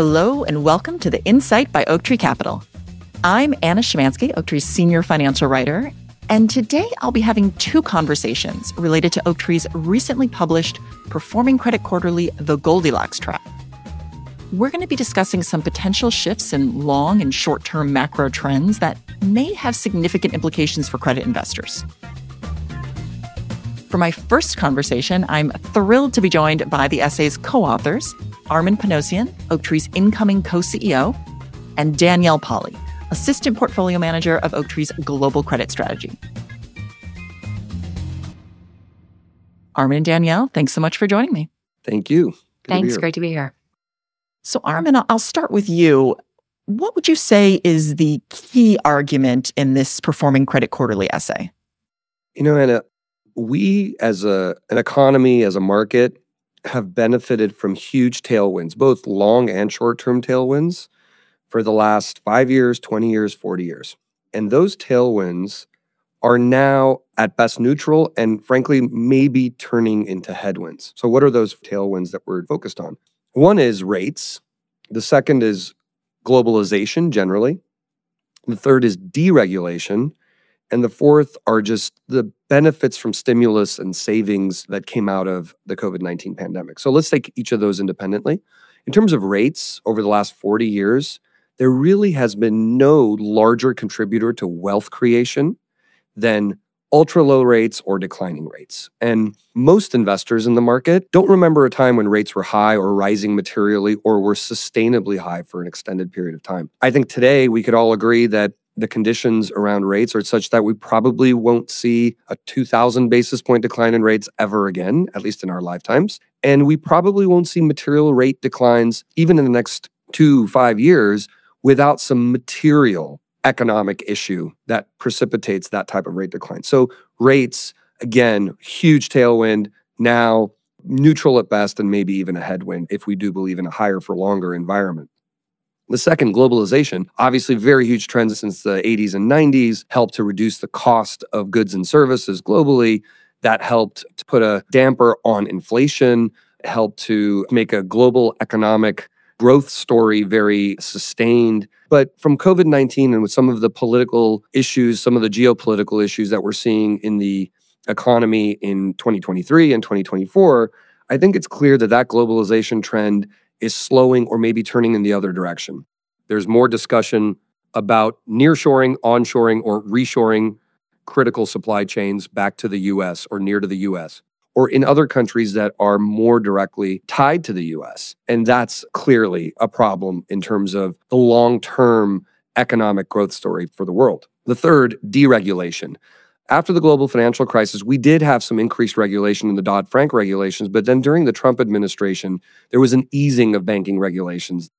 Hello, and welcome to the Insight by Oaktree Capital. I'm Anna Szymanski, Oaktree's senior financial writer, and today I'll be having two conversations related to Oaktree's recently published Performing Credit Quarterly The Goldilocks Trap. We're going to be discussing some potential shifts in long and short term macro trends that may have significant implications for credit investors. For my first conversation, I'm thrilled to be joined by the essay's co authors, Armen Panossian, Oaktree's incoming co CEO, and Danielle Poli, Assistant Portfolio Manager of Oaktree's Global Credit Strategy. Armen and Danielle, thanks so much for joining me. Thank you. Good thanks. To great to be here. So, Armen, I'll start with you. What would you say is the key argument in this Performing Credit Quarterly essay? You know, Anna, we as a an economy as a market have benefited from huge tailwinds both long and short-term tailwinds for the last 5 years 20 years 40 years. And those tailwinds are now at best neutral and frankly maybe turning into headwinds. So what are those tailwinds that we're focused on? One is rates. The second is globalization generally. The third is deregulation and the fourth are just the benefits from stimulus and savings that came out of the COVID 19 pandemic. So let's take each of those independently. In terms of rates over the last 40 years, there really has been no larger contributor to wealth creation than ultra low rates or declining rates. And most investors in the market don't remember a time when rates were high or rising materially or were sustainably high for an extended period of time. I think today we could all agree that the conditions around rates are such that we probably won't see a 2000 basis point decline in rates ever again, at least in our lifetimes. And we probably won't see material rate declines even in the next two, five years without some material economic issue that precipitates that type of rate decline. So, rates, again, huge tailwind. Now, neutral at best, and maybe even a headwind if we do believe in a higher for longer environment. The second, globalization, obviously very huge trends since the 80s and 90s, helped to reduce the cost of goods and services globally. That helped to put a damper on inflation, helped to make a global economic growth story very sustained. But from COVID 19 and with some of the political issues, some of the geopolitical issues that we're seeing in the economy in 2023 and 2024, I think it's clear that that globalization trend is slowing or maybe turning in the other direction. There's more discussion about nearshoring, onshoring, or reshoring critical supply chains back to the US or near to the US or in other countries that are more directly tied to the US. And that's clearly a problem in terms of the long term economic growth story for the world. The third, deregulation. After the global financial crisis, we did have some increased regulation in the Dodd Frank regulations, but then during the Trump administration, there was an easing of banking regulations.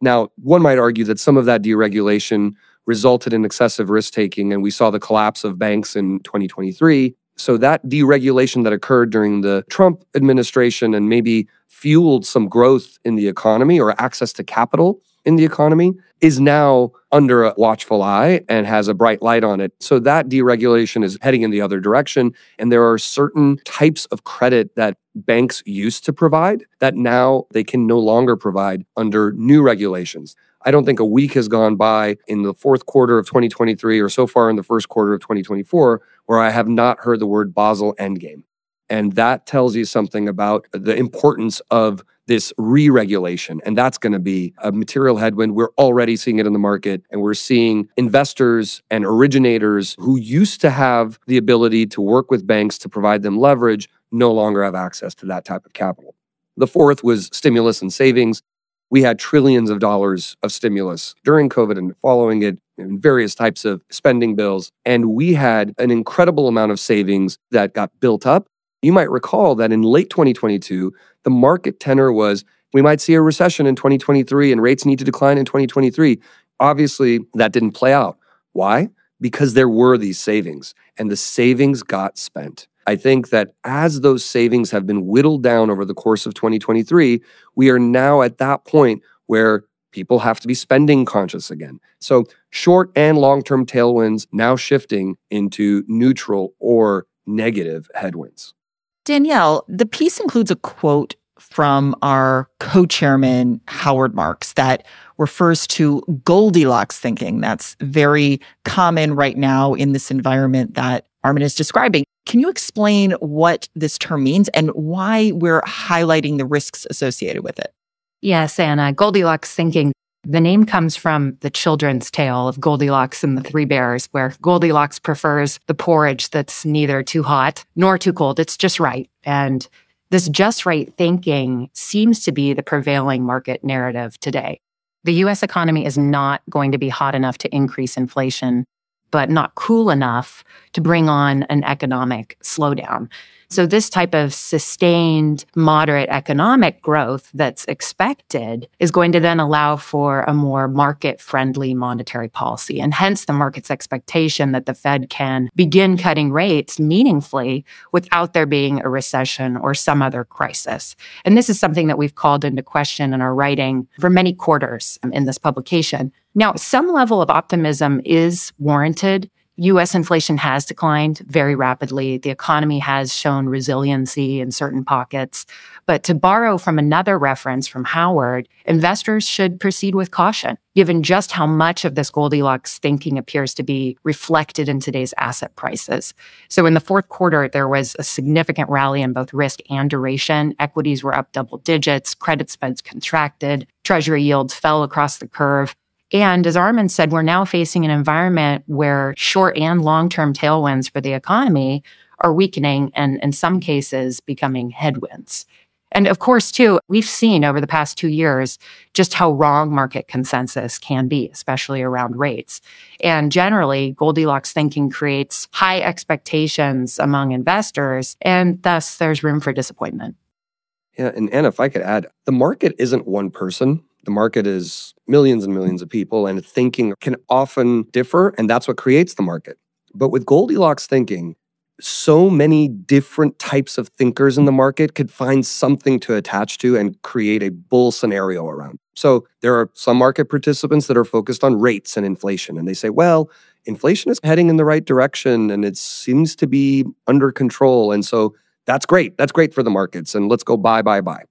Now, one might argue that some of that deregulation resulted in excessive risk taking, and we saw the collapse of banks in 2023. So, that deregulation that occurred during the Trump administration and maybe fueled some growth in the economy or access to capital in the economy is now under a watchful eye and has a bright light on it. So that deregulation is heading in the other direction. And there are certain types of credit that banks used to provide that now they can no longer provide under new regulations. I don't think a week has gone by in the fourth quarter of 2023 or so far in the first quarter of 2024 where I have not heard the word Basel Endgame. And that tells you something about the importance of this re regulation. And that's going to be a material headwind. We're already seeing it in the market, and we're seeing investors and originators who used to have the ability to work with banks to provide them leverage no longer have access to that type of capital. The fourth was stimulus and savings. We had trillions of dollars of stimulus during COVID and following it in various types of spending bills. And we had an incredible amount of savings that got built up you might recall that in late 2022, the market tenor was we might see a recession in 2023 and rates need to decline in 2023. Obviously, that didn't play out. Why? Because there were these savings and the savings got spent. I think that as those savings have been whittled down over the course of 2023, we are now at that point where people have to be spending conscious again. So, short and long term tailwinds now shifting into neutral or negative headwinds. Danielle, the piece includes a quote from our co chairman, Howard Marks, that refers to Goldilocks thinking. That's very common right now in this environment that Armen is describing. Can you explain what this term means and why we're highlighting the risks associated with it? Yes, Anna. Goldilocks thinking the name comes from the children's tale of Goldilocks and the Three Bears, where Goldilocks prefers the porridge that's neither too hot nor too cold. It's just right. And this just right thinking seems to be the prevailing market narrative today. The US economy is not going to be hot enough to increase inflation, but not cool enough to bring on an economic slowdown. So, this type of sustained moderate economic growth that's expected is going to then allow for a more market friendly monetary policy. And hence the market's expectation that the Fed can begin cutting rates meaningfully without there being a recession or some other crisis. And this is something that we've called into question in our writing for many quarters um, in this publication. Now, some level of optimism is warranted US inflation has declined very rapidly. The economy has shown resiliency in certain pockets. But to borrow from another reference from Howard, investors should proceed with caution, given just how much of this Goldilocks thinking appears to be reflected in today's asset prices. So in the fourth quarter, there was a significant rally in both risk and duration. Equities were up double digits, credit spreads contracted, treasury yields fell across the curve. And as Armen said, we're now facing an environment where short and long term tailwinds for the economy are weakening and in some cases becoming headwinds. And of course, too, we've seen over the past two years just how wrong market consensus can be, especially around rates. And generally, Goldilocks thinking creates high expectations among investors, and thus there's room for disappointment. Yeah. And Anna, if I could add, the market isn't one person. The market is millions and millions of people, and thinking can often differ, and that's what creates the market. But with Goldilocks thinking, so many different types of thinkers in the market could find something to attach to and create a bull scenario around. So there are some market participants that are focused on rates and inflation, and they say, well, inflation is heading in the right direction and it seems to be under control. And so that's great. That's great for the markets. And let's go buy, buy, buy.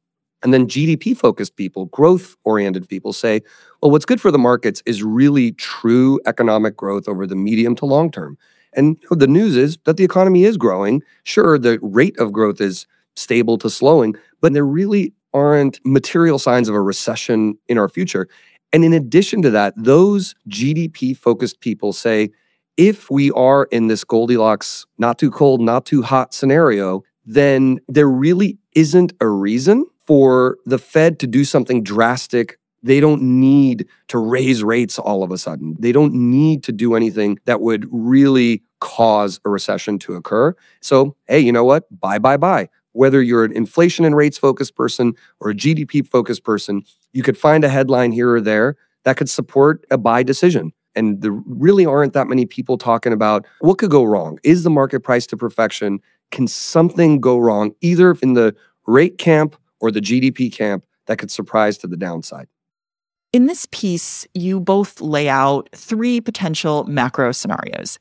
And then GDP focused people, growth oriented people say, well, what's good for the markets is really true economic growth over the medium to long term. And the news is that the economy is growing. Sure, the rate of growth is stable to slowing, but there really aren't material signs of a recession in our future. And in addition to that, those GDP focused people say, if we are in this Goldilocks, not too cold, not too hot scenario, then there really isn't a reason for the Fed to do something drastic. They don't need to raise rates all of a sudden. They don't need to do anything that would really cause a recession to occur. So, hey, you know what? Buy, buy, buy. Whether you're an inflation and rates focused person or a GDP focused person, you could find a headline here or there that could support a buy decision. And there really aren't that many people talking about what could go wrong. Is the market price to perfection? Can something go wrong either in the rate camp or the GDP camp that could surprise to the downside. In this piece, you both lay out three potential macro scenarios.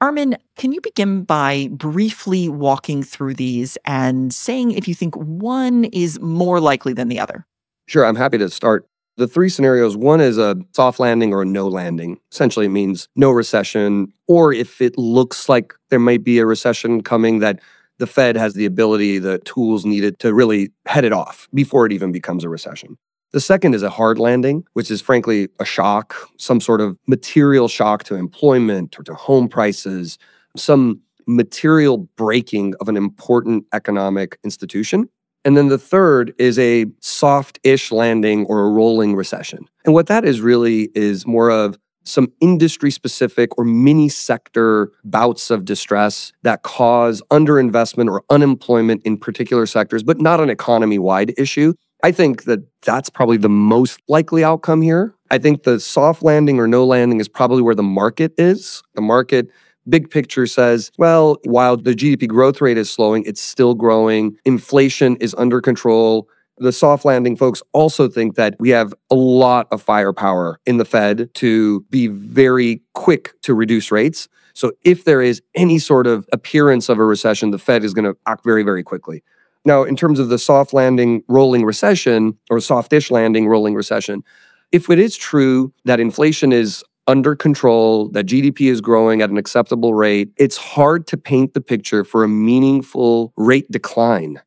Armen, can you begin by briefly walking through these and saying if you think one is more likely than the other? Sure, I'm happy to start. The three scenarios one is a soft landing or a no landing. Essentially, it means no recession, or if it looks like there might be a recession coming, that the Fed has the ability, the tools needed to really head it off before it even becomes a recession. The second is a hard landing, which is frankly a shock, some sort of material shock to employment or to home prices, some material breaking of an important economic institution. And then the third is a soft ish landing or a rolling recession. And what that is really is more of some industry specific or mini sector bouts of distress that cause underinvestment or unemployment in particular sectors, but not an economy wide issue. I think that that's probably the most likely outcome here. I think the soft landing or no landing is probably where the market is. The market big picture says, well, while the GDP growth rate is slowing, it's still growing. Inflation is under control. The soft landing folks also think that we have a lot of firepower in the Fed to be very quick to reduce rates. So if there is any sort of appearance of a recession, the Fed is going to act very, very quickly. Now, in terms of the soft landing rolling recession or softish landing rolling recession, if it is true that inflation is under control, that GDP is growing at an acceptable rate, it's hard to paint the picture for a meaningful rate decline.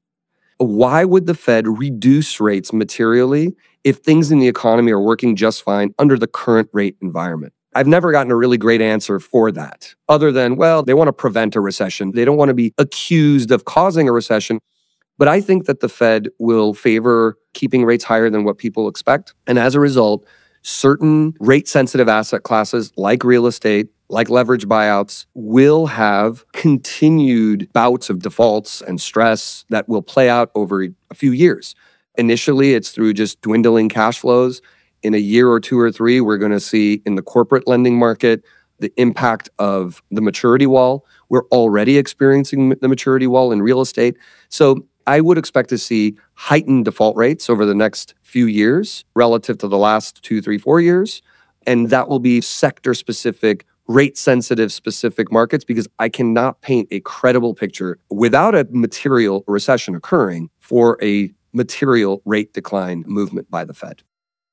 Why would the Fed reduce rates materially if things in the economy are working just fine under the current rate environment? I've never gotten a really great answer for that, other than, well, they want to prevent a recession. They don't want to be accused of causing a recession. But I think that the Fed will favor keeping rates higher than what people expect. And as a result, certain rate sensitive asset classes like real estate, like leverage buyouts, will have continued bouts of defaults and stress that will play out over a few years. Initially, it's through just dwindling cash flows. In a year or two or three, we're going to see in the corporate lending market the impact of the maturity wall. We're already experiencing the maturity wall in real estate. So I would expect to see heightened default rates over the next few years relative to the last two, three, four years. And that will be sector specific, rate sensitive specific markets because I cannot paint a credible picture without a material recession occurring for a material rate decline movement by the Fed.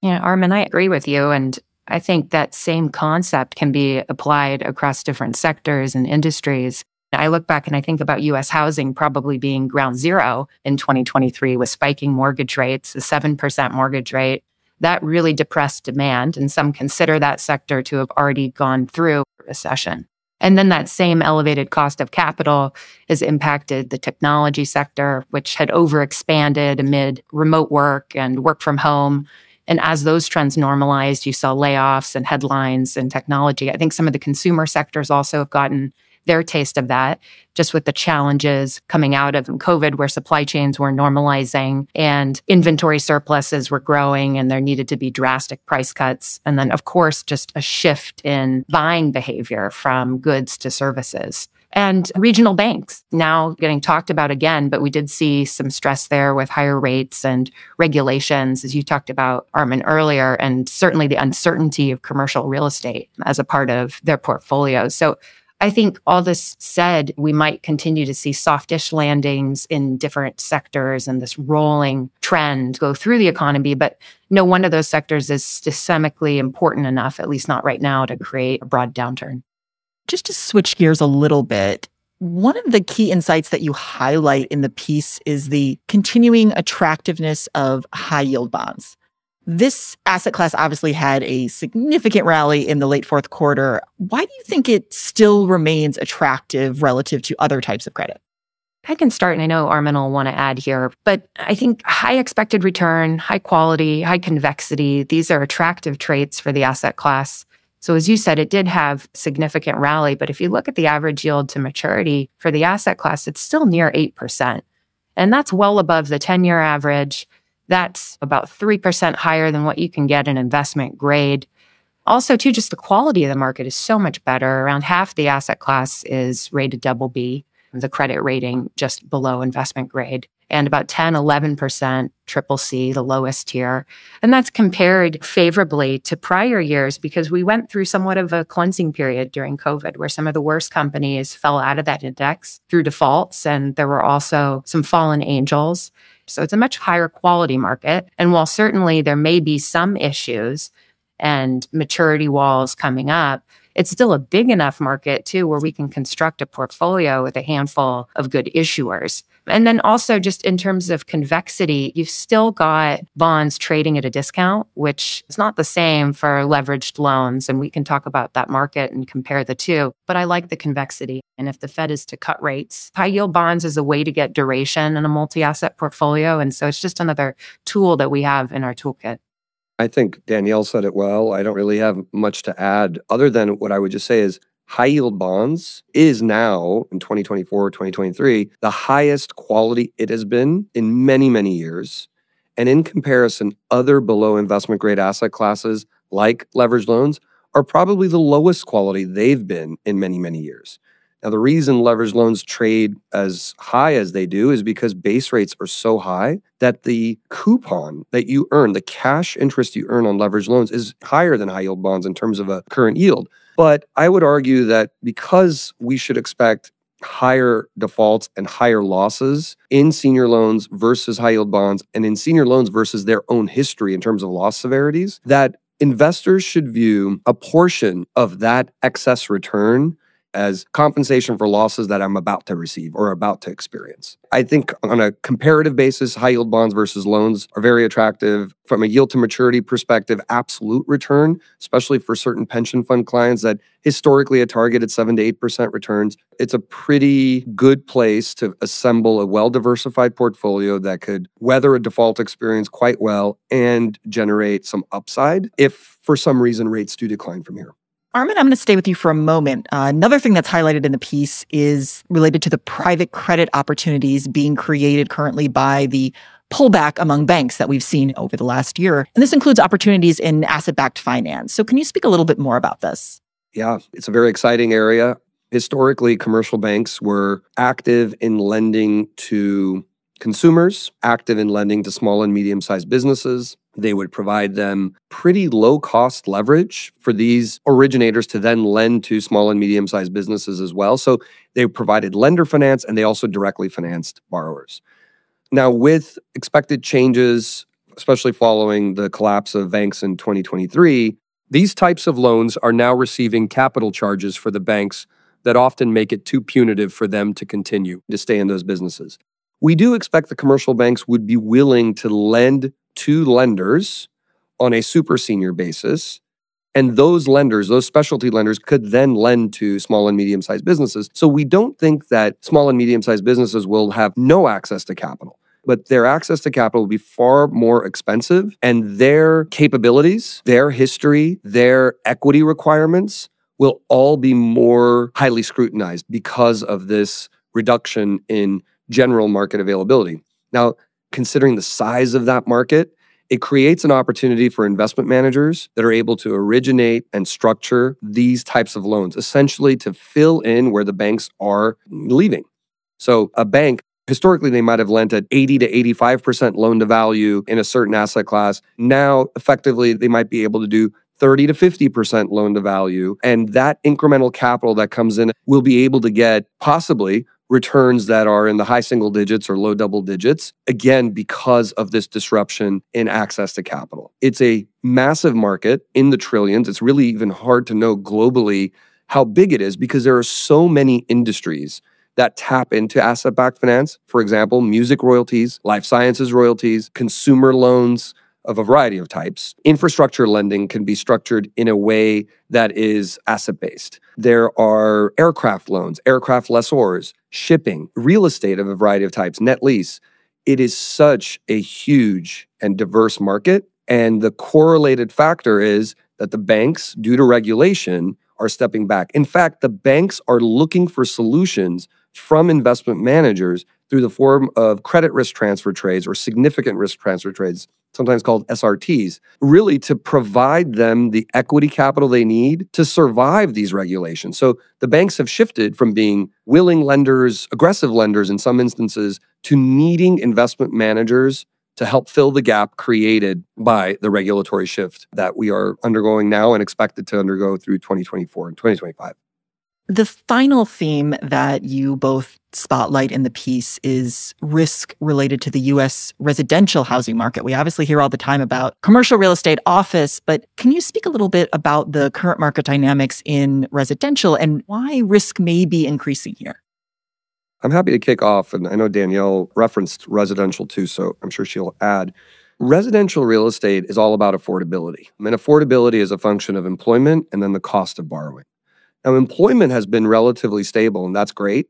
Yeah, Armen, I agree with you. And I think that same concept can be applied across different sectors and industries. I look back and I think about US housing probably being ground zero in 2023 with spiking mortgage rates, a 7% mortgage rate. That really depressed demand, and some consider that sector to have already gone through a recession. And then that same elevated cost of capital has impacted the technology sector, which had overexpanded amid remote work and work from home. And as those trends normalized, you saw layoffs and headlines in technology. I think some of the consumer sectors also have gotten their taste of that, just with the challenges coming out of COVID, where supply chains were normalizing and inventory surpluses were growing, and there needed to be drastic price cuts. And then, of course, just a shift in buying behavior from goods to services and regional banks now getting talked about again, but we did see some stress there with higher rates and regulations, as you talked about, Armen, earlier, and certainly the uncertainty of commercial real estate as a part of their portfolios. So I think all this said, we might continue to see softish landings in different sectors and this rolling trend go through the economy. But no one of those sectors is systemically important enough, at least not right now, to create a broad downturn. Just to switch gears a little bit, one of the key insights that you highlight in the piece is the continuing attractiveness of high yield bonds. This asset class obviously had a significant rally in the late fourth quarter. Why do you think it still remains attractive relative to other types of credit? I can start, and I know Armen will want to add here, but I think high expected return, high quality, high convexity, these are attractive traits for the asset class. So, as you said, it did have significant rally, but if you look at the average yield to maturity for the asset class, it's still near 8%. And that's well above the 10 year average that's about 3% higher than what you can get in investment grade. Also, too, just the quality of the market is so much better. Around half the asset class is rated double B, the credit rating just below investment grade and about 10, 11% triple C, the lowest tier. And that's compared favorably to prior years because we went through somewhat of a cleansing period during COVID where some of the worst companies fell out of that index through defaults. And there were also some fallen angels. So it's a much higher quality market. And while certainly there may be some issues and maturity walls coming up, it's still a big enough market too where we can construct a portfolio with a handful of good issuers. And then also just in terms of convexity, you've still got bonds trading at a discount, which is not the same for leveraged loans. And we can talk about that market and compare the two. But I like the convexity. And if the Fed is to cut rates, high yield bonds is a way to get duration in a multi asset portfolio. And so it's just another tool that we have in our toolkit. I think Danielle said it well. I don't really have much to add other than what I would just say is high yield bonds is now in 2024, 2023, the highest quality it has been in many, many years. And in comparison, other below investment grade asset classes like leveraged loans are probably the lowest quality they've been in many, many years. Now, the reason leveraged loans trade as high as they do is because base rates are so high that the coupon that you earn, the cash interest you earn on leveraged loans, is higher than high yield bonds in terms of a current yield. But I would argue that because we should expect higher defaults and higher losses in senior loans versus high yield bonds and in senior loans versus their own history in terms of loss severities that investors should view a portion of that excess return as compensation for losses that I'm about to receive or about to experience. I think on a comparative basis, high yield bonds versus loans are very attractive. From a yield to maturity perspective, absolute return, especially for certain pension fund clients that historically a targeted 7 to 8% returns. It's a pretty good place to assemble a well diversified portfolio that could weather a default experience quite well and generate some upside if for some reason rates do decline from here. Armen, I'm going to stay with you for a moment. Uh, another thing that's highlighted in the piece is related to the private credit opportunities being created currently by the pullback among banks that we've seen over the last year. And this includes opportunities in asset backed finance. So, can you speak a little bit more about this? Yeah, it's a very exciting area. Historically, commercial banks were active in lending to consumers, active in lending to small and medium sized businesses. They would provide them pretty low cost leverage for these originators to then lend to small and medium sized businesses as well. So they provided lender finance and they also directly financed borrowers. Now, with expected changes, especially following the collapse of banks in 2023, these types of loans are now receiving capital charges for the banks that often make it too punitive for them to continue to stay in those businesses. We do expect the commercial banks would be willing to lend to lenders on a super senior basis. And those lenders, those specialty lenders, could then lend to small and medium sized businesses. So we don't think that small and medium sized businesses will have no access to capital, but their access to capital will be far more expensive. And their capabilities, their history, their equity requirements will all be more highly scrutinized because of this reduction in general market availability. Now, considering the size of that market, it creates an opportunity for investment managers that are able to originate and structure these types of loans, essentially to fill in where the banks are leaving. So, a bank Historically, they might have lent at 80 to 85% loan to value in a certain asset class. Now, effectively, they might be able to do 30 to 50% loan to value. And that incremental capital that comes in will be able to get possibly returns that are in the high single digits or low double digits, again, because of this disruption in access to capital. It's a massive market in the trillions. It's really even hard to know globally how big it is because there are so many industries that tap into asset backed finance. For example, music royalties, life sciences royalties, consumer loans, of a variety of types. Infrastructure lending can be structured in a way that is asset based. There are aircraft loans, aircraft lessors, shipping, real estate of a variety of types, net lease. It is such a huge and diverse market. And the correlated factor is that the banks, due to regulation, are stepping back. In fact, the banks are looking for solutions from investment managers through the form of credit risk transfer trades or significant risk transfer trades sometimes called SRTs, really to provide them the equity capital they need to survive these regulations. So the banks have shifted from being willing lenders, aggressive lenders in some instances, to needing investment managers to help fill the gap created by the regulatory shift that we are undergoing now and expected to undergo through 2024 and 2025. The final theme that you both spotlight in the piece is risk related to the US residential housing market. We obviously hear all the time about commercial real estate office, but can you speak a little bit about the current market dynamics in residential and why risk may be increasing here? I'm happy to kick off, and I know Danielle referenced residential too, so I'm sure she'll add. Residential real estate is all about affordability. I mean, affordability is a function of employment and then the cost of borrowing. Now, employment has been relatively stable, and that's great.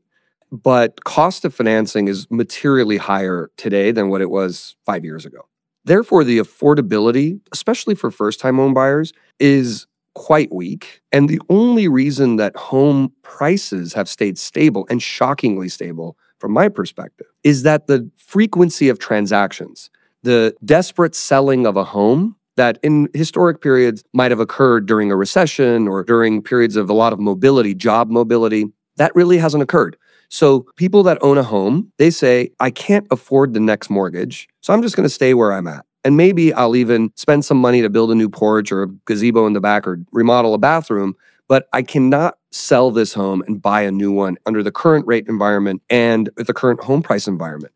But cost of financing is materially higher today than what it was five years ago. Therefore, the affordability, especially for first time home buyers, is quite weak. And the only reason that home prices have stayed stable and shockingly stable, from my perspective, is that the frequency of transactions, the desperate selling of a home, that in historic periods might have occurred during a recession or during periods of a lot of mobility, job mobility. That really hasn't occurred. So people that own a home, they say, I can't afford the next mortgage. So I'm just going to stay where I'm at. And maybe I'll even spend some money to build a new porch or a gazebo in the back or remodel a bathroom. but I cannot sell this home and buy a new one under the current rate environment and the current home price environment.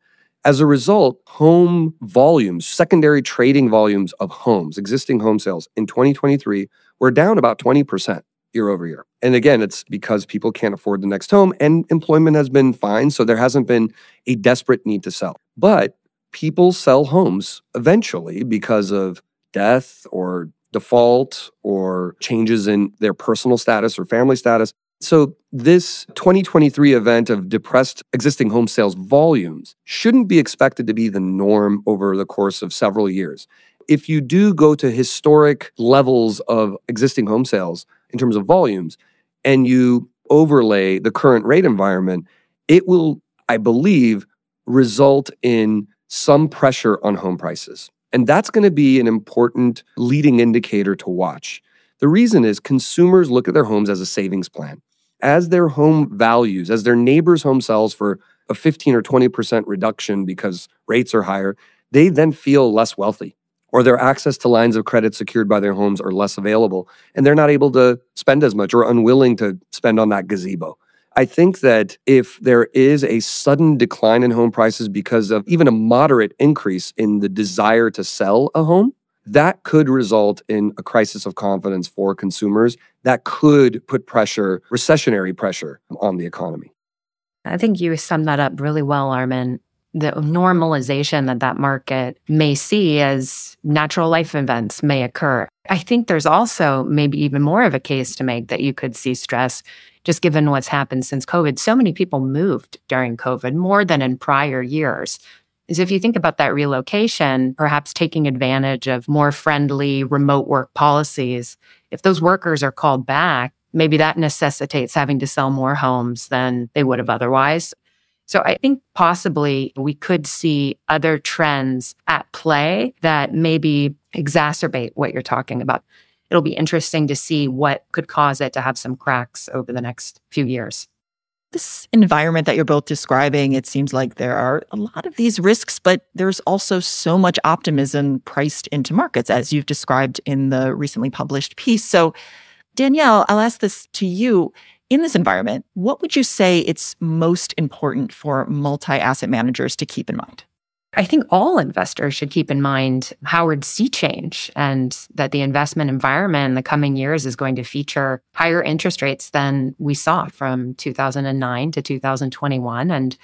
As a result, home volumes, secondary trading volumes of homes, existing home sales in 2023 were down about 20% year over year. And again, it's because people can't afford the next home and employment has been fine. So there hasn't been a desperate need to sell. But people sell homes eventually because of death or default or changes in their personal status or family status. So, this 2023 event of depressed existing home sales volumes shouldn't be expected to be the norm over the course of several years. If you do go to historic levels of existing home sales in terms of volumes and you overlay the current rate environment, it will, I believe, result in some pressure on home prices. And that's going to be an important leading indicator to watch. The reason is consumers look at their homes as a savings plan as their home values, as their neighbor's home sells for a 15 or 20% reduction because rates are higher, they then feel less wealthy or their access to lines of credit secured by their homes are less available and they're not able to spend as much or unwilling to spend on that gazebo. I think that if there is a sudden decline in home prices because of even a moderate increase in the desire to sell a home, that could result in a crisis of confidence for consumers that could put pressure, recessionary pressure on the economy. I think you summed that up really well, Armen. The normalization that that market may see as natural life events may occur. I think there's also maybe even more of a case to make that you could see stress just given what's happened since COVID. So many people moved during COVID more than in prior years is if you think about that relocation, perhaps taking advantage of more friendly remote work policies, if those workers are called back, maybe that necessitates having to sell more homes than they would have otherwise. So I think possibly we could see other trends at play that maybe exacerbate what you're talking about. It'll be interesting to see what could cause it to have some cracks over the next few years this environment that you're both describing, it seems like there are a lot of these risks, but there's also so much optimism priced into markets, as you've described in the recently published piece. So, Danielle, I'll ask this to you. In this environment, what would you say it's most important for multi asset managers to keep in mind? I think all investors should keep in mind Howard's sea change and that the investment environment in the coming years is going to feature higher interest rates than we saw from 2009 to 2021. And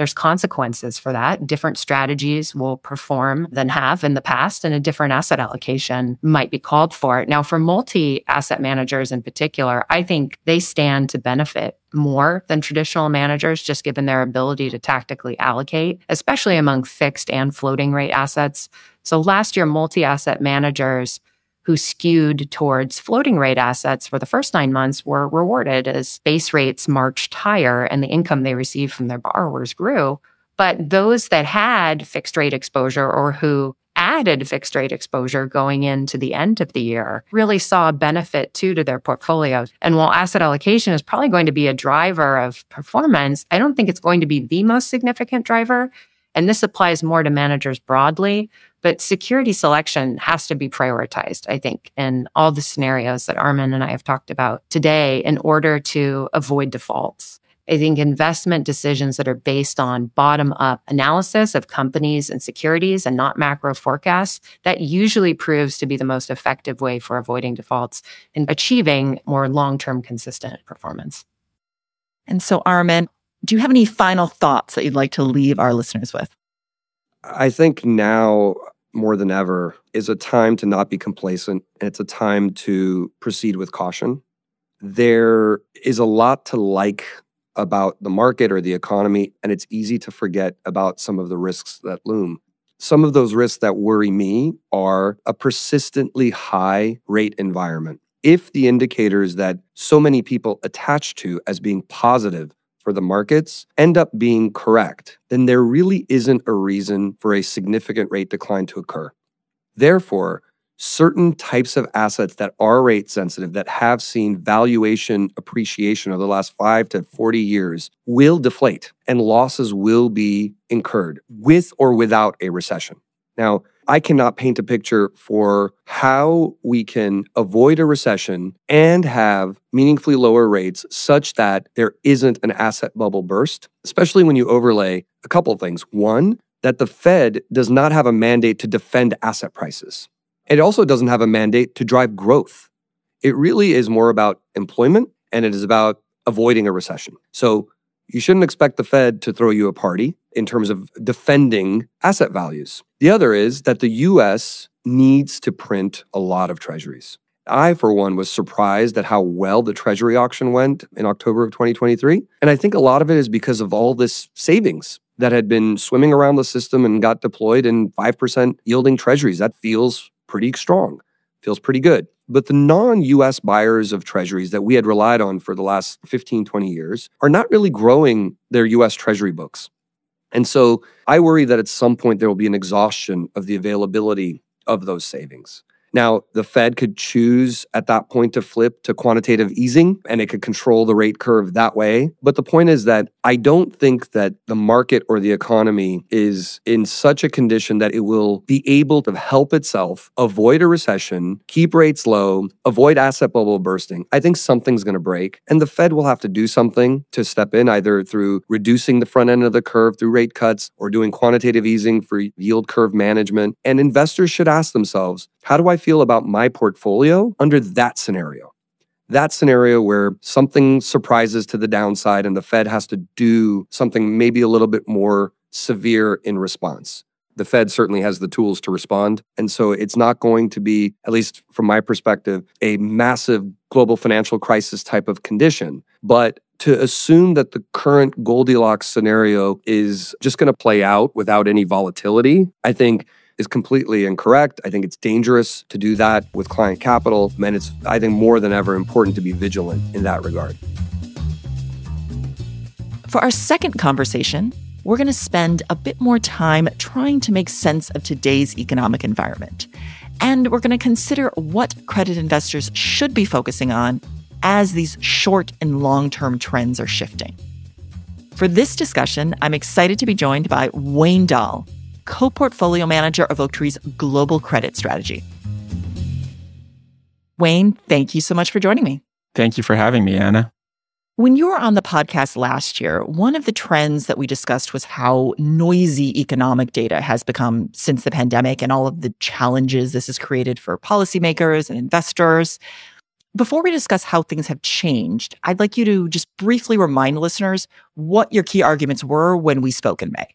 there's consequences for that. Different strategies will perform than have in the past, and a different asset allocation might be called for. Now, for multi asset managers in particular, I think they stand to benefit more than traditional managers, just given their ability to tactically allocate, especially among fixed and floating rate assets. So last year, multi asset managers who skewed towards floating rate assets for the first nine months were rewarded as base rates marched higher and the income they received from their borrowers grew. But those that had fixed rate exposure or who added fixed rate exposure going into the end of the year really saw a benefit too to their portfolios. And while asset allocation is probably going to be a driver of performance, I don't think it's going to be the most significant driver. And this applies more to managers broadly, but security selection has to be prioritized, I think, in all the scenarios that Armen and I have talked about today in order to avoid defaults. I think investment decisions that are based on bottom up analysis of companies and securities and not macro forecasts, that usually proves to be the most effective way for avoiding defaults and achieving more long term consistent performance. And so, Armen, do you have any final thoughts that you'd like to leave our listeners with? I think now more than ever is a time to not be complacent. And it's a time to proceed with caution. There is a lot to like about the market or the economy, and it's easy to forget about some of the risks that loom. Some of those risks that worry me are a persistently high rate environment. If the indicators that so many people attach to as being positive for the markets end up being correct, then there really isn't a reason for a significant rate decline to occur. Therefore, certain types of assets that are rate sensitive, that have seen valuation appreciation over the last five to 40 years, will deflate and losses will be incurred with or without a recession. Now, I cannot paint a picture for how we can avoid a recession and have meaningfully lower rates such that there isn't an asset bubble burst, especially when you overlay a couple of things. One, that the Fed does not have a mandate to defend asset prices. It also doesn't have a mandate to drive growth. It really is more about employment and it is about avoiding a recession. So you shouldn't expect the Fed to throw you a party in terms of defending asset values. The other is that the US needs to print a lot of treasuries. I, for one, was surprised at how well the Treasury auction went in October of 2023. And I think a lot of it is because of all this savings that had been swimming around the system and got deployed in 5% yielding treasuries. That feels pretty strong, feels pretty good. But the non US buyers of treasuries that we had relied on for the last 15, 20 years are not really growing their US treasury books. And so I worry that at some point there will be an exhaustion of the availability of those savings. Now, the Fed could choose at that point to flip to quantitative easing and it could control the rate curve that way. But the point is that I don't think that the market or the economy is in such a condition that it will be able to help itself avoid a recession, keep rates low, avoid asset bubble bursting. I think something's going to break and the Fed will have to do something to step in either through reducing the front end of the curve through rate cuts or doing quantitative easing for yield curve management. And investors should ask themselves, how do I feel about my portfolio under that scenario? That scenario where something surprises to the downside and the Fed has to do something maybe a little bit more severe in response. The Fed certainly has the tools to respond. And so it's not going to be, at least from my perspective, a massive global financial crisis type of condition. But to assume that the current Goldilocks scenario is just going to play out without any volatility, I think is completely incorrect. I think it's dangerous to do that with client capital. And it's, I think, more than ever important to be vigilant in that regard. For our second conversation, we're going to spend a bit more time trying to make sense of today's economic environment. And we're going to consider what credit investors should be focusing on as these short and long term trends are shifting. For this discussion, I'm excited to be joined by Wayne Dahl, co portfolio manager of Oaktree's global credit strategy. Wayne, thank you so much for joining me. Thank you for having me, Anna. When you were on the podcast last year, one of the trends that we discussed was how noisy economic data has become since the pandemic and all of the challenges this has created for policymakers and investors. Before we discuss how things have changed, I'd like you to just briefly remind listeners what your key arguments were when we spoke in May.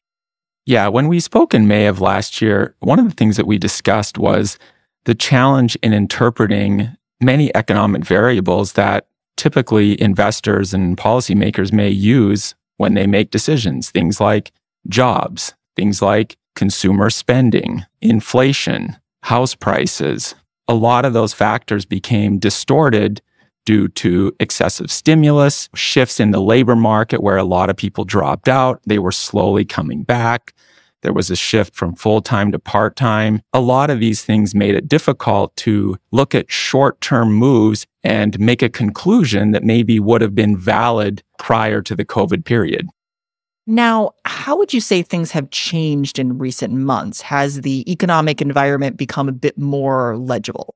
Yeah, when we spoke in May of last year, one of the things that we discussed was the challenge in interpreting many economic variables that typically investors and policymakers may use when they make decisions. Things like jobs, things like consumer spending, inflation, house prices. A lot of those factors became distorted due to excessive stimulus, shifts in the labor market where a lot of people dropped out. They were slowly coming back. There was a shift from full time to part time. A lot of these things made it difficult to look at short term moves and make a conclusion that maybe would have been valid prior to the COVID period. Now, how would you say things have changed in recent months? Has the economic environment become a bit more legible?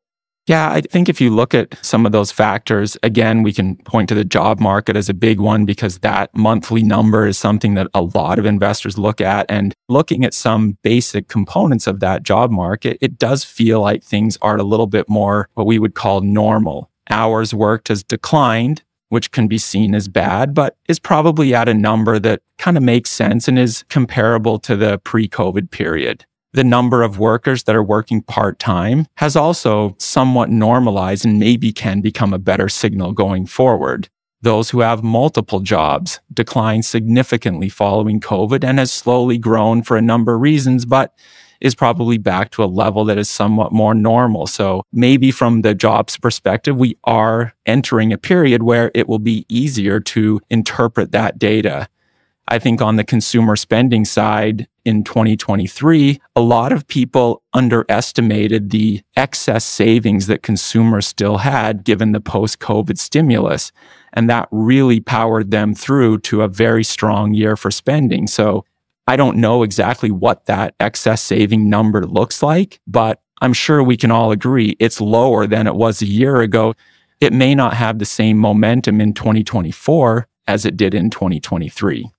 Yeah, I think if you look at some of those factors, again, we can point to the job market as a big one because that monthly number is something that a lot of investors look at. And looking at some basic components of that job market, it does feel like things are a little bit more what we would call normal. Hours worked has declined, which can be seen as bad, but is probably at a number that kind of makes sense and is comparable to the pre COVID period the number of workers that are working part time has also somewhat normalized and maybe can become a better signal going forward. Those who have multiple jobs declined significantly following COVID and has slowly grown for a number of reasons, but is probably back to a level that is somewhat more normal. So maybe from the jobs perspective, we are entering a period where it will be easier to interpret that data I think on the consumer spending side in 2023, a lot of people underestimated the excess savings that consumers still had given the post COVID stimulus. And that really powered them through to a very strong year for spending. So I don't know exactly what that excess saving number looks like, but I'm sure we can all agree it's lower than it was a year ago. It may not have the same momentum in 2024 as it did in 2023.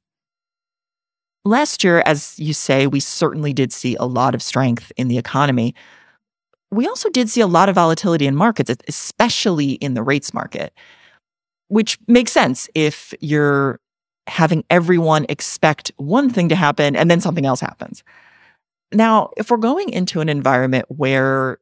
Last year, as you say, we certainly did see a lot of strength in the economy. We also did see a lot of volatility in markets, especially in the rates market, which makes sense if you're having everyone expect one thing to happen and then something else happens. Now, if we're going into an environment where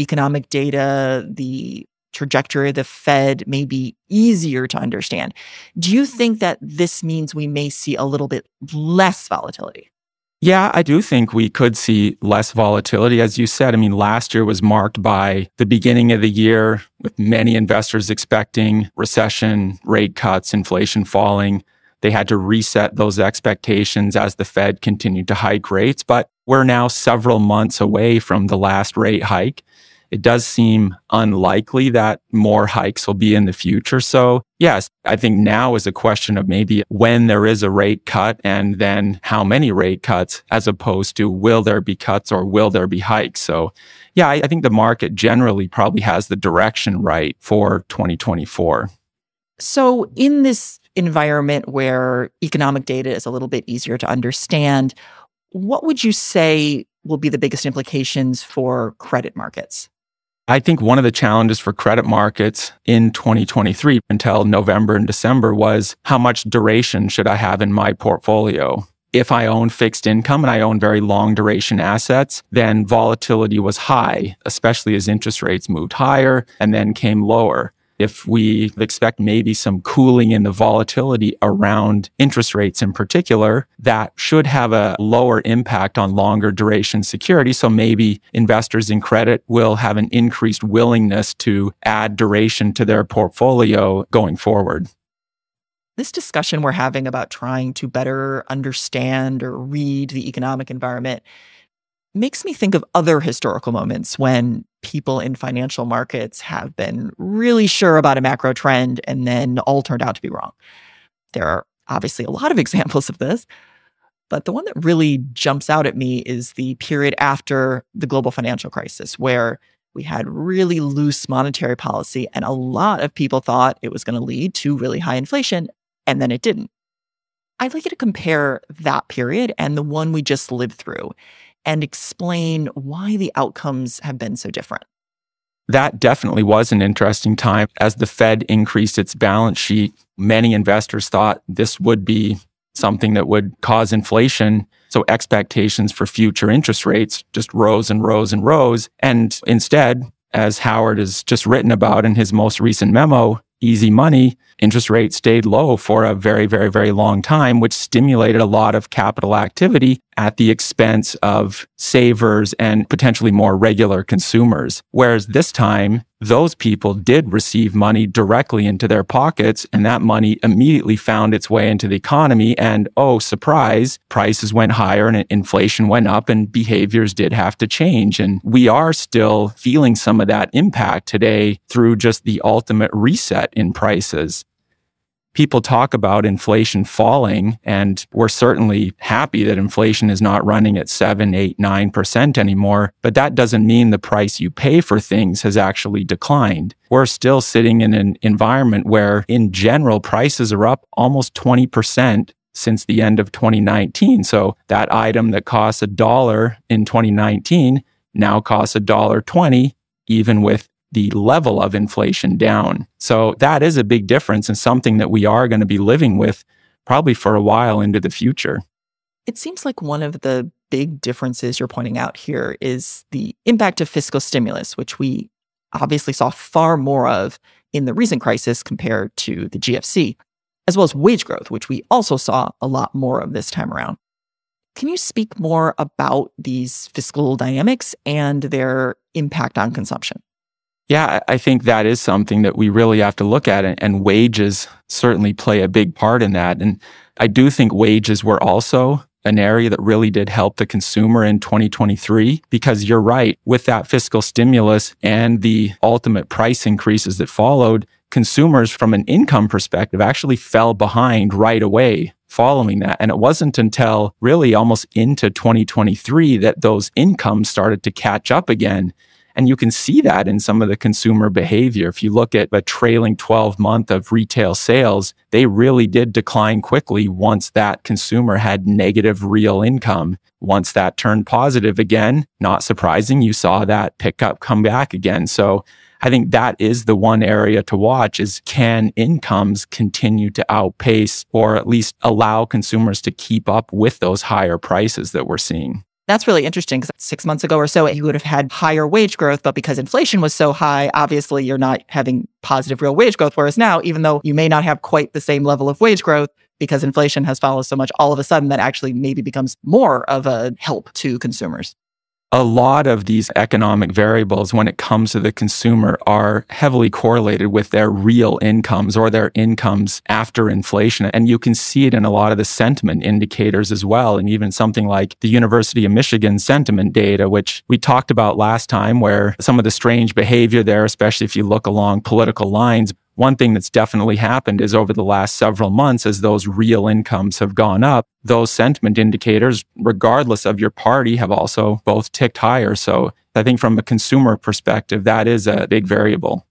economic data, the trajectory of the Fed may be easier to understand. Do you think that this means we may see a little bit less volatility? Yeah, I do think we could see less volatility. As you said, I mean, last year was marked by the beginning of the year with many investors expecting recession, rate cuts, inflation falling. They had to reset those expectations as the Fed continued to hike rates. But we're now several months away from the last rate hike it does seem unlikely that more hikes will be in the future. So yes, I think now is a question of maybe when there is a rate cut and then how many rate cuts as opposed to will there be cuts or will there be hikes. So yeah, I, I think the market generally probably has the direction right for 2024. So in this environment where economic data is a little bit easier to understand, what would you say will be the biggest implications for credit markets? I think one of the challenges for credit markets in 2023 until November and December was how much duration should I have in my portfolio? If I own fixed income and I own very long duration assets, then volatility was high, especially as interest rates moved higher and then came lower if we expect maybe some cooling in the volatility around interest rates in particular, that should have a lower impact on longer duration security. So maybe investors in credit will have an increased willingness to add duration to their portfolio going forward. This discussion we're having about trying to better understand or read the economic environment makes me think of other historical moments when people in financial markets have been really sure about a macro trend and then all turned out to be wrong. There are obviously a lot of examples of this, but the one that really jumps out at me is the period after the global financial crisis, where we had really loose monetary policy and a lot of people thought it was going to lead to really high inflation, and then it didn't. I'd like you to compare that period and the one we just lived through and explain why the outcomes have been so different. That definitely was an interesting time. As the Fed increased its balance sheet, many investors thought this would be something that would cause inflation. So expectations for future interest rates just rose and rose and rose. And instead, as Howard has just written about in his most recent memo, easy money, interest rates stayed low for a very, very, very long time, which stimulated a lot of capital activity at the expense of savers and potentially more regular consumers. Whereas this time, those people did receive money directly into their pockets, and that money immediately found its way into the economy. And oh, surprise, prices went higher and inflation went up, and behaviors did have to change. And we are still feeling some of that impact today through just the ultimate reset in prices people talk about inflation falling, and we're certainly happy that inflation is not running at seven, eight, nine percent anymore. But that doesn't mean the price you pay for things has actually declined. We're still sitting in an environment where, in general, prices are up almost 20% since the end of 2019. So that item that costs a dollar in 2019 now costs a dollar 20, even with the level of inflation down. So that is a big difference and something that we are going to be living with probably for a while into the future. It seems like one of the big differences you're pointing out here is the impact of fiscal stimulus, which we obviously saw far more of in the recent crisis compared to the GFC, as well as wage growth, which we also saw a lot more of this time around. Can you speak more about these fiscal dynamics and their impact on consumption? Yeah, I think that is something that we really have to look at, and wages certainly play a big part in that. And I do think wages were also an area that really did help the consumer in 2023 because you're right, with that fiscal stimulus and the ultimate price increases that followed, consumers from an income perspective actually fell behind right away following that. And it wasn't until really almost into 2023 that those incomes started to catch up again. And you can see that in some of the consumer behavior. If you look at a trailing 12 month of retail sales, they really did decline quickly once that consumer had negative real income. Once that turned positive again, not surprising, you saw that pickup come back again. So I think that is the one area to watch is can incomes continue to outpace or at least allow consumers to keep up with those higher prices that we're seeing? That's really interesting because six months ago or so, you would have had higher wage growth, but because inflation was so high, obviously you're not having positive real wage growth. Whereas now, even though you may not have quite the same level of wage growth, because inflation has followed so much, all of a sudden that actually maybe becomes more of a help to consumers a lot of these economic variables when it comes to the consumer are heavily correlated with their real incomes or their incomes after inflation. And you can see it in a lot of the sentiment indicators as well. And even something like the University of Michigan sentiment data, which we talked about last time, where some of the strange behavior there, especially if you look along political lines, one thing that's definitely happened is over the last several months, as those real incomes have gone up, those sentiment indicators, regardless of your party, have also both ticked higher. So I think from a consumer perspective, that is a big variable.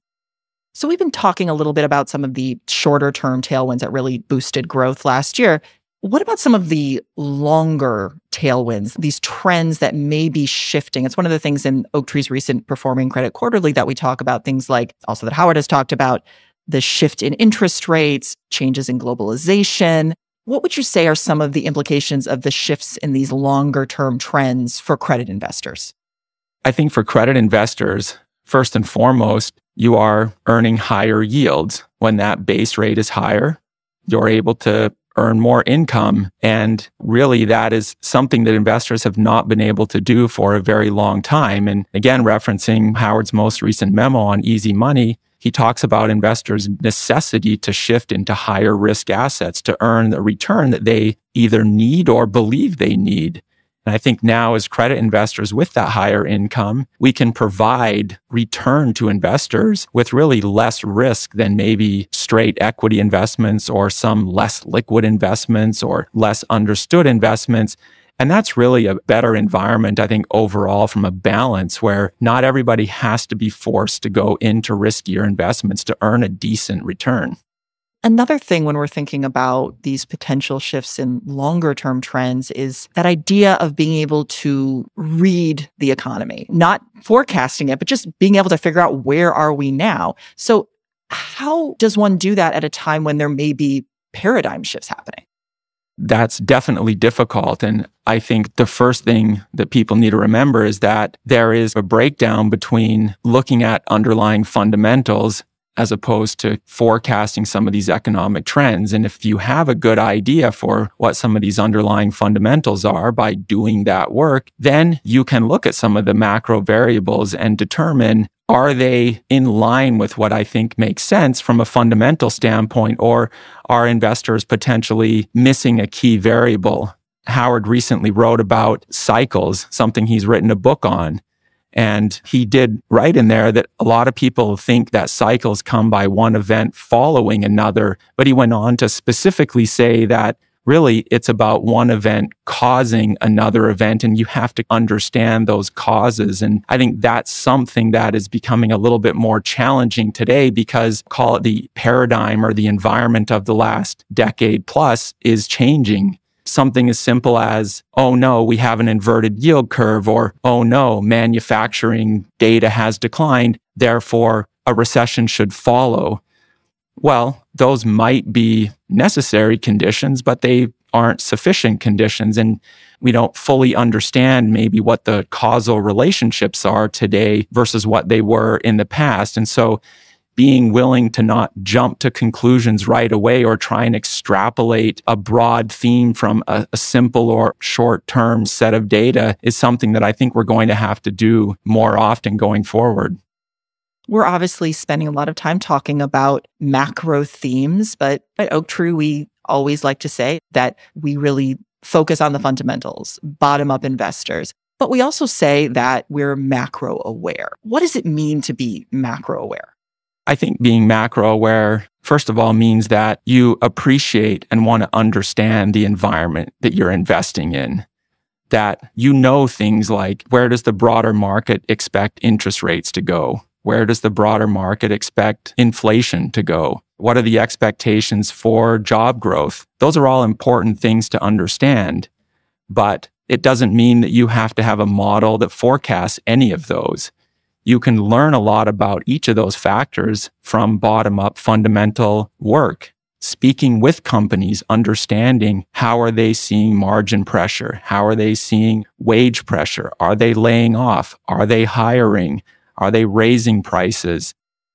So we've been talking a little bit about some of the shorter term tailwinds that really boosted growth last year. What about some of the longer tailwinds, these trends that may be shifting? It's one of the things in Oaktree's recent Performing Credit Quarterly that we talk about, things like also that Howard has talked about, the shift in interest rates, changes in globalization. What would you say are some of the implications of the shifts in these longer term trends for credit investors? I think for credit investors, first and foremost, you are earning higher yields. When that base rate is higher, you're able to earn more income. And really, that is something that investors have not been able to do for a very long time. And again, referencing Howard's most recent memo on easy money, he talks about investors' necessity to shift into higher risk assets to earn the return that they either need or believe they need. And I think now, as credit investors with that higher income, we can provide return to investors with really less risk than maybe straight equity investments or some less liquid investments or less understood investments and that's really a better environment, I think, overall from a balance where not everybody has to be forced to go into riskier investments to earn a decent return. Another thing when we're thinking about these potential shifts in longer term trends is that idea of being able to read the economy, not forecasting it, but just being able to figure out where are we now. So how does one do that at a time when there may be paradigm shifts happening? That's definitely difficult. And I think the first thing that people need to remember is that there is a breakdown between looking at underlying fundamentals as opposed to forecasting some of these economic trends. And if you have a good idea for what some of these underlying fundamentals are by doing that work, then you can look at some of the macro variables and determine are they in line with what I think makes sense from a fundamental standpoint, or are investors potentially missing a key variable? Howard recently wrote about cycles, something he's written a book on. And he did write in there that a lot of people think that cycles come by one event following another. But he went on to specifically say that really it's about one event causing another event and you have to understand those causes and i think that's something that is becoming a little bit more challenging today because call it the paradigm or the environment of the last decade plus is changing something as simple as, oh no, we have an inverted yield curve, or oh no, manufacturing data has declined, therefore a recession should follow. Well, those might be necessary conditions, but they aren't sufficient conditions. And we don't fully understand maybe what the causal relationships are today versus what they were in the past. And so being willing to not jump to conclusions right away or try and extrapolate a broad theme from a, a simple or short term set of data is something that I think we're going to have to do more often going forward. We're obviously spending a lot of time talking about macro themes, but at Oaktree, we always like to say that we really focus on the fundamentals, bottom up investors. But we also say that we're macro aware. What does it mean to be macro aware? I think being macro aware, first of all, means that you appreciate and want to understand the environment that you're investing in. That you know things like where does the broader market expect interest rates to go? Where does the broader market expect inflation to go? What are the expectations for job growth? Those are all important things to understand. But it doesn't mean that you have to have a model that forecasts any of those. You can learn a lot about each of those factors from bottom up fundamental work. Speaking with companies, understanding how are they seeing margin pressure? How are they seeing wage pressure? Are they laying off? Are they hiring? Are they raising prices?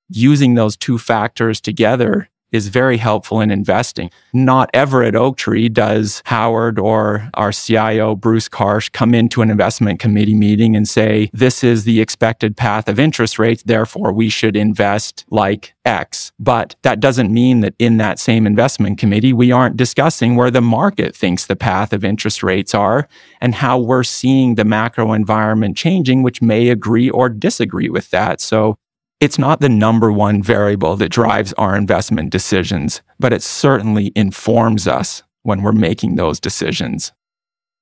Using those two factors together is very helpful in investing. Not ever at Oaktree does Howard or our CIO, Bruce Karsh, come into an investment committee meeting and say, this is the expected path of interest rates. Therefore, we should invest like X. But that doesn't mean that in that same investment committee, we aren't discussing where the market thinks the path of interest rates are and how we're seeing the macro environment changing, which may agree or disagree with that. So it's not the number one variable that drives our investment decisions, but it certainly informs us when we're making those decisions.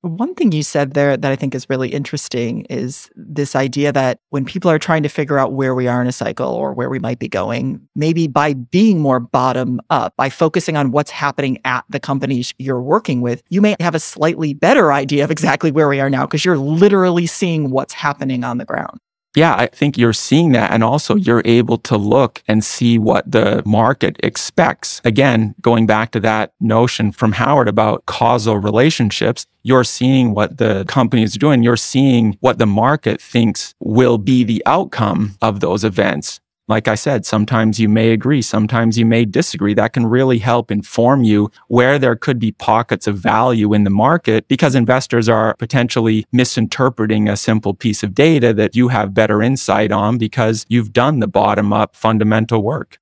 One thing you said there that I think is really interesting is this idea that when people are trying to figure out where we are in a cycle or where we might be going, maybe by being more bottom up, by focusing on what's happening at the companies you're working with, you may have a slightly better idea of exactly where we are now because you're literally seeing what's happening on the ground yeah, I think you're seeing that. And also you're able to look and see what the market expects. Again, going back to that notion from Howard about causal relationships, you're seeing what the company is doing. You're seeing what the market thinks will be the outcome of those events. Like I said, sometimes you may agree, sometimes you may disagree. That can really help inform you where there could be pockets of value in the market because investors are potentially misinterpreting a simple piece of data that you have better insight on because you've done the bottom up fundamental work.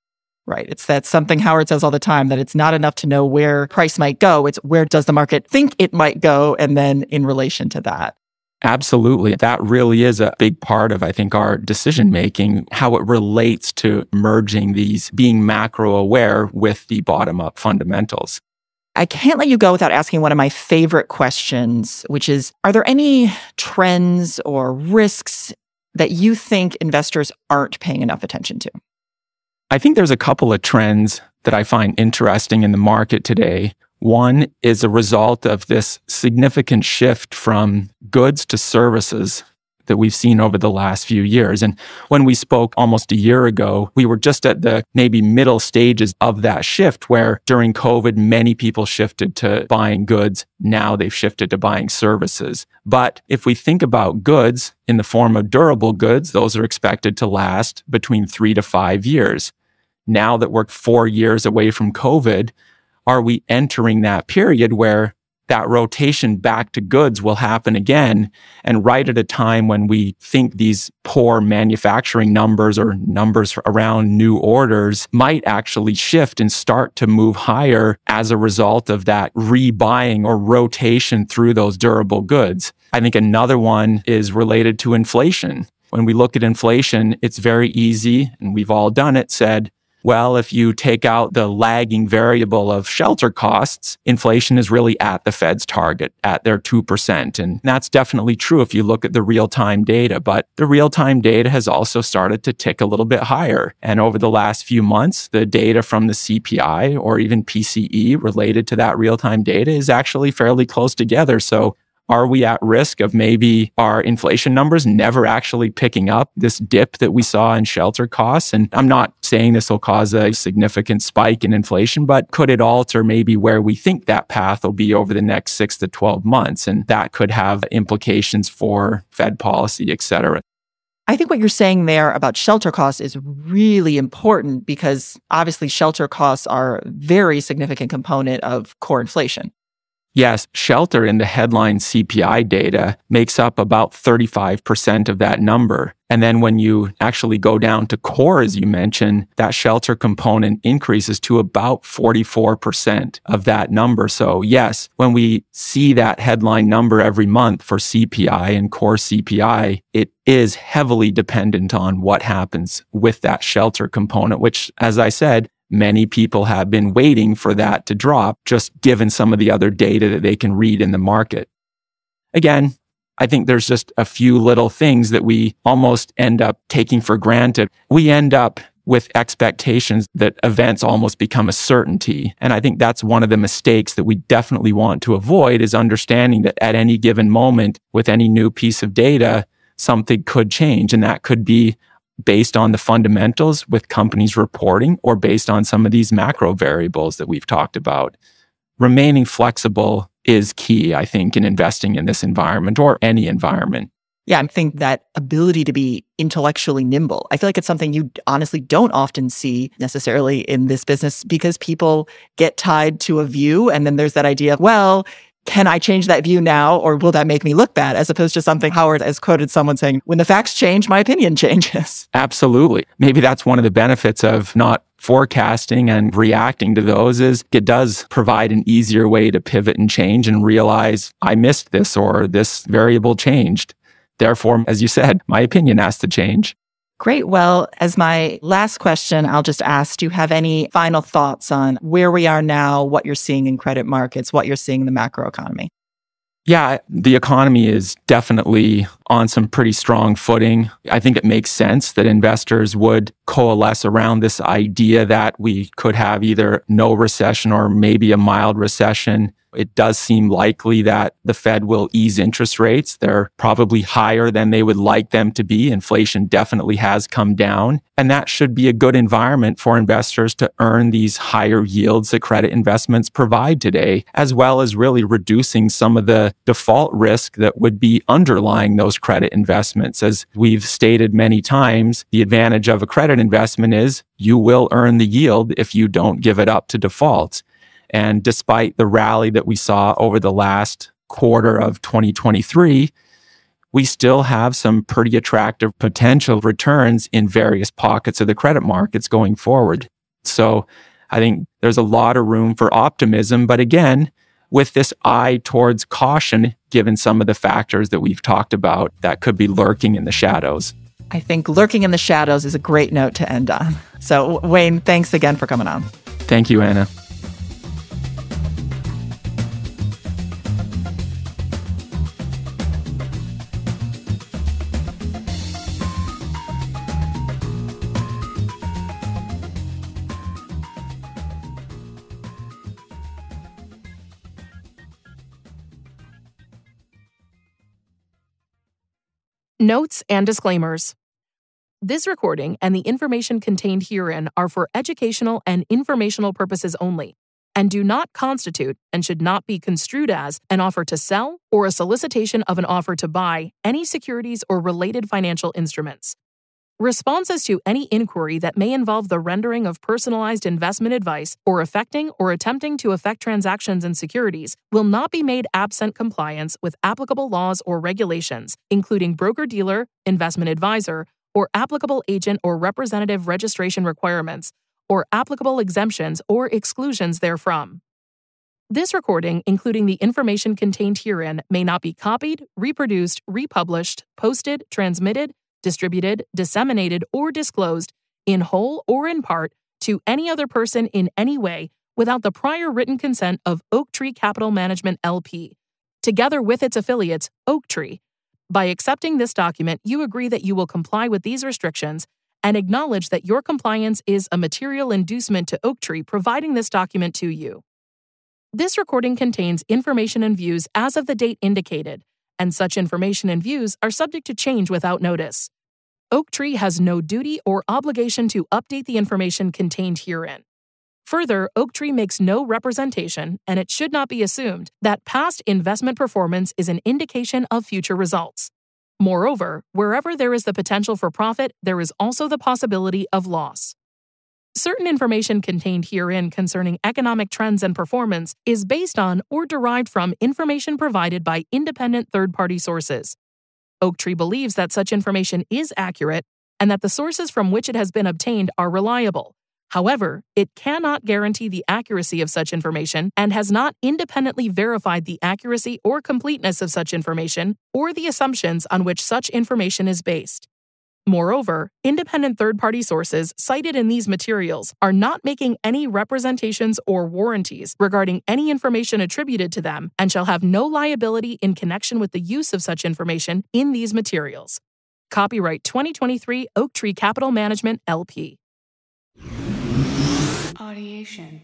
Right. It's that something Howard says all the time that it's not enough to know where price might go. It's where does the market think it might go? And then in relation to that. Absolutely. That really is a big part of, I think, our decision making, how it relates to merging these being macro aware with the bottom up fundamentals. I can't let you go without asking one of my favorite questions, which is Are there any trends or risks that you think investors aren't paying enough attention to? I think there's a couple of trends that I find interesting in the market today. One is a result of this significant shift from goods to services that we've seen over the last few years. And when we spoke almost a year ago, we were just at the maybe middle stages of that shift where during COVID, many people shifted to buying goods. Now they've shifted to buying services. But if we think about goods in the form of durable goods, those are expected to last between three to five years. Now that we're four years away from COVID, are we entering that period where that rotation back to goods will happen again and right at a time when we think these poor manufacturing numbers or numbers around new orders might actually shift and start to move higher as a result of that rebuying or rotation through those durable goods. I think another one is related to inflation. When we look at inflation, it's very easy, and we've all done it, said, well, if you take out the lagging variable of shelter costs, inflation is really at the Fed's target, at their 2%. And that's definitely true if you look at the real time data. But the real time data has also started to tick a little bit higher. And over the last few months, the data from the CPI or even PCE related to that real time data is actually fairly close together. So are we at risk of maybe our inflation numbers never actually picking up this dip that we saw in shelter costs? And I'm not saying this will cause a significant spike in inflation, but could it alter maybe where we think that path will be over the next six to 12 months? And that could have implications for Fed policy, et cetera. I think what you're saying there about shelter costs is really important because obviously shelter costs are a very significant component of core inflation. Yes, shelter in the headline CPI data makes up about 35% of that number. And then when you actually go down to core, as you mentioned, that shelter component increases to about 44% of that number. So yes, when we see that headline number every month for CPI and core CPI, it is heavily dependent on what happens with that shelter component, which, as I said, many people have been waiting for that to drop, just given some of the other data that they can read in the market. Again, I think there's just a few little things that we almost end up taking for granted. We end up with expectations that events almost become a certainty. And I think that's one of the mistakes that we definitely want to avoid is understanding that at any given moment with any new piece of data, something could change. And that could be based on the fundamentals with companies reporting or based on some of these macro variables that we've talked about. Remaining flexible is key, I think, in investing in this environment or any environment. Yeah, I think that ability to be intellectually nimble. I feel like it's something you honestly don't often see necessarily in this business because people get tied to a view. And then there's that idea of, well, can I change that view now or will that make me look bad? As opposed to something Howard has quoted someone saying, when the facts change, my opinion changes. Absolutely. Maybe that's one of the benefits of not forecasting and reacting to those is it does provide an easier way to pivot and change and realize I missed this or this variable changed. Therefore, as you said, my opinion has to change. Great. Well, as my last question, I'll just ask do you have any final thoughts on where we are now, what you're seeing in credit markets, what you're seeing in the macro economy? Yeah, the economy is definitely on some pretty strong footing. I think it makes sense that investors would coalesce around this idea that we could have either no recession or maybe a mild recession it does seem likely that the Fed will ease interest rates. They're probably higher than they would like them to be. Inflation definitely has come down. And that should be a good environment for investors to earn these higher yields that credit investments provide today, as well as really reducing some of the default risk that would be underlying those credit investments. As we've stated many times, the advantage of a credit investment is you will earn the yield if you don't give it up to default. And despite the rally that we saw over the last quarter of 2023, we still have some pretty attractive potential returns in various pockets of the credit markets going forward. So I think there's a lot of room for optimism. But again, with this eye towards caution, given some of the factors that we've talked about that could be lurking in the shadows. I think lurking in the shadows is a great note to end on. So, Wayne, thanks again for coming on. Thank you, Anna. Notes and disclaimers. This recording and the information contained herein are for educational and informational purposes only and do not constitute and should not be construed as an offer to sell or a solicitation of an offer to buy any securities or related financial instruments. Responses to any inquiry that may involve the rendering of personalized investment advice or affecting or attempting to affect transactions in securities will not be made absent compliance with applicable laws or regulations, including broker dealer, investment advisor, or applicable agent or representative registration requirements, or applicable exemptions or exclusions therefrom. This recording, including the information contained herein, may not be copied, reproduced, republished, posted, transmitted, distributed, disseminated, or disclosed in whole or in part to any other person in any way without the prior written consent of Oaktree Capital Management LP, together with its affiliates, Oaktree. By accepting this document, you agree that you will comply with these restrictions and acknowledge that your compliance is a material inducement to Oaktree providing this document to you. This recording contains information and views as of the date indicated and such information and views are subject to change without notice. Oaktree has no duty or obligation to update the information contained herein. Further, Oaktree makes no representation, and it should not be assumed that past investment performance is an indication of future results. Moreover, wherever there is the potential for profit, there is also the possibility of loss. Certain information contained herein concerning economic trends and performance is based on or derived from information provided by independent third party sources. Oaktree believes that such information is accurate and that the sources from which it has been obtained are reliable. However, it cannot guarantee the accuracy of such information and has not independently verified the accuracy or completeness of such information or the assumptions on which such information is based. Moreover, independent third party sources cited in these materials are not making any representations or warranties regarding any information attributed to them and shall have no liability in connection with the use of such information in these materials. Copyright 2023 Oaktree Capital Management LP. Audiation.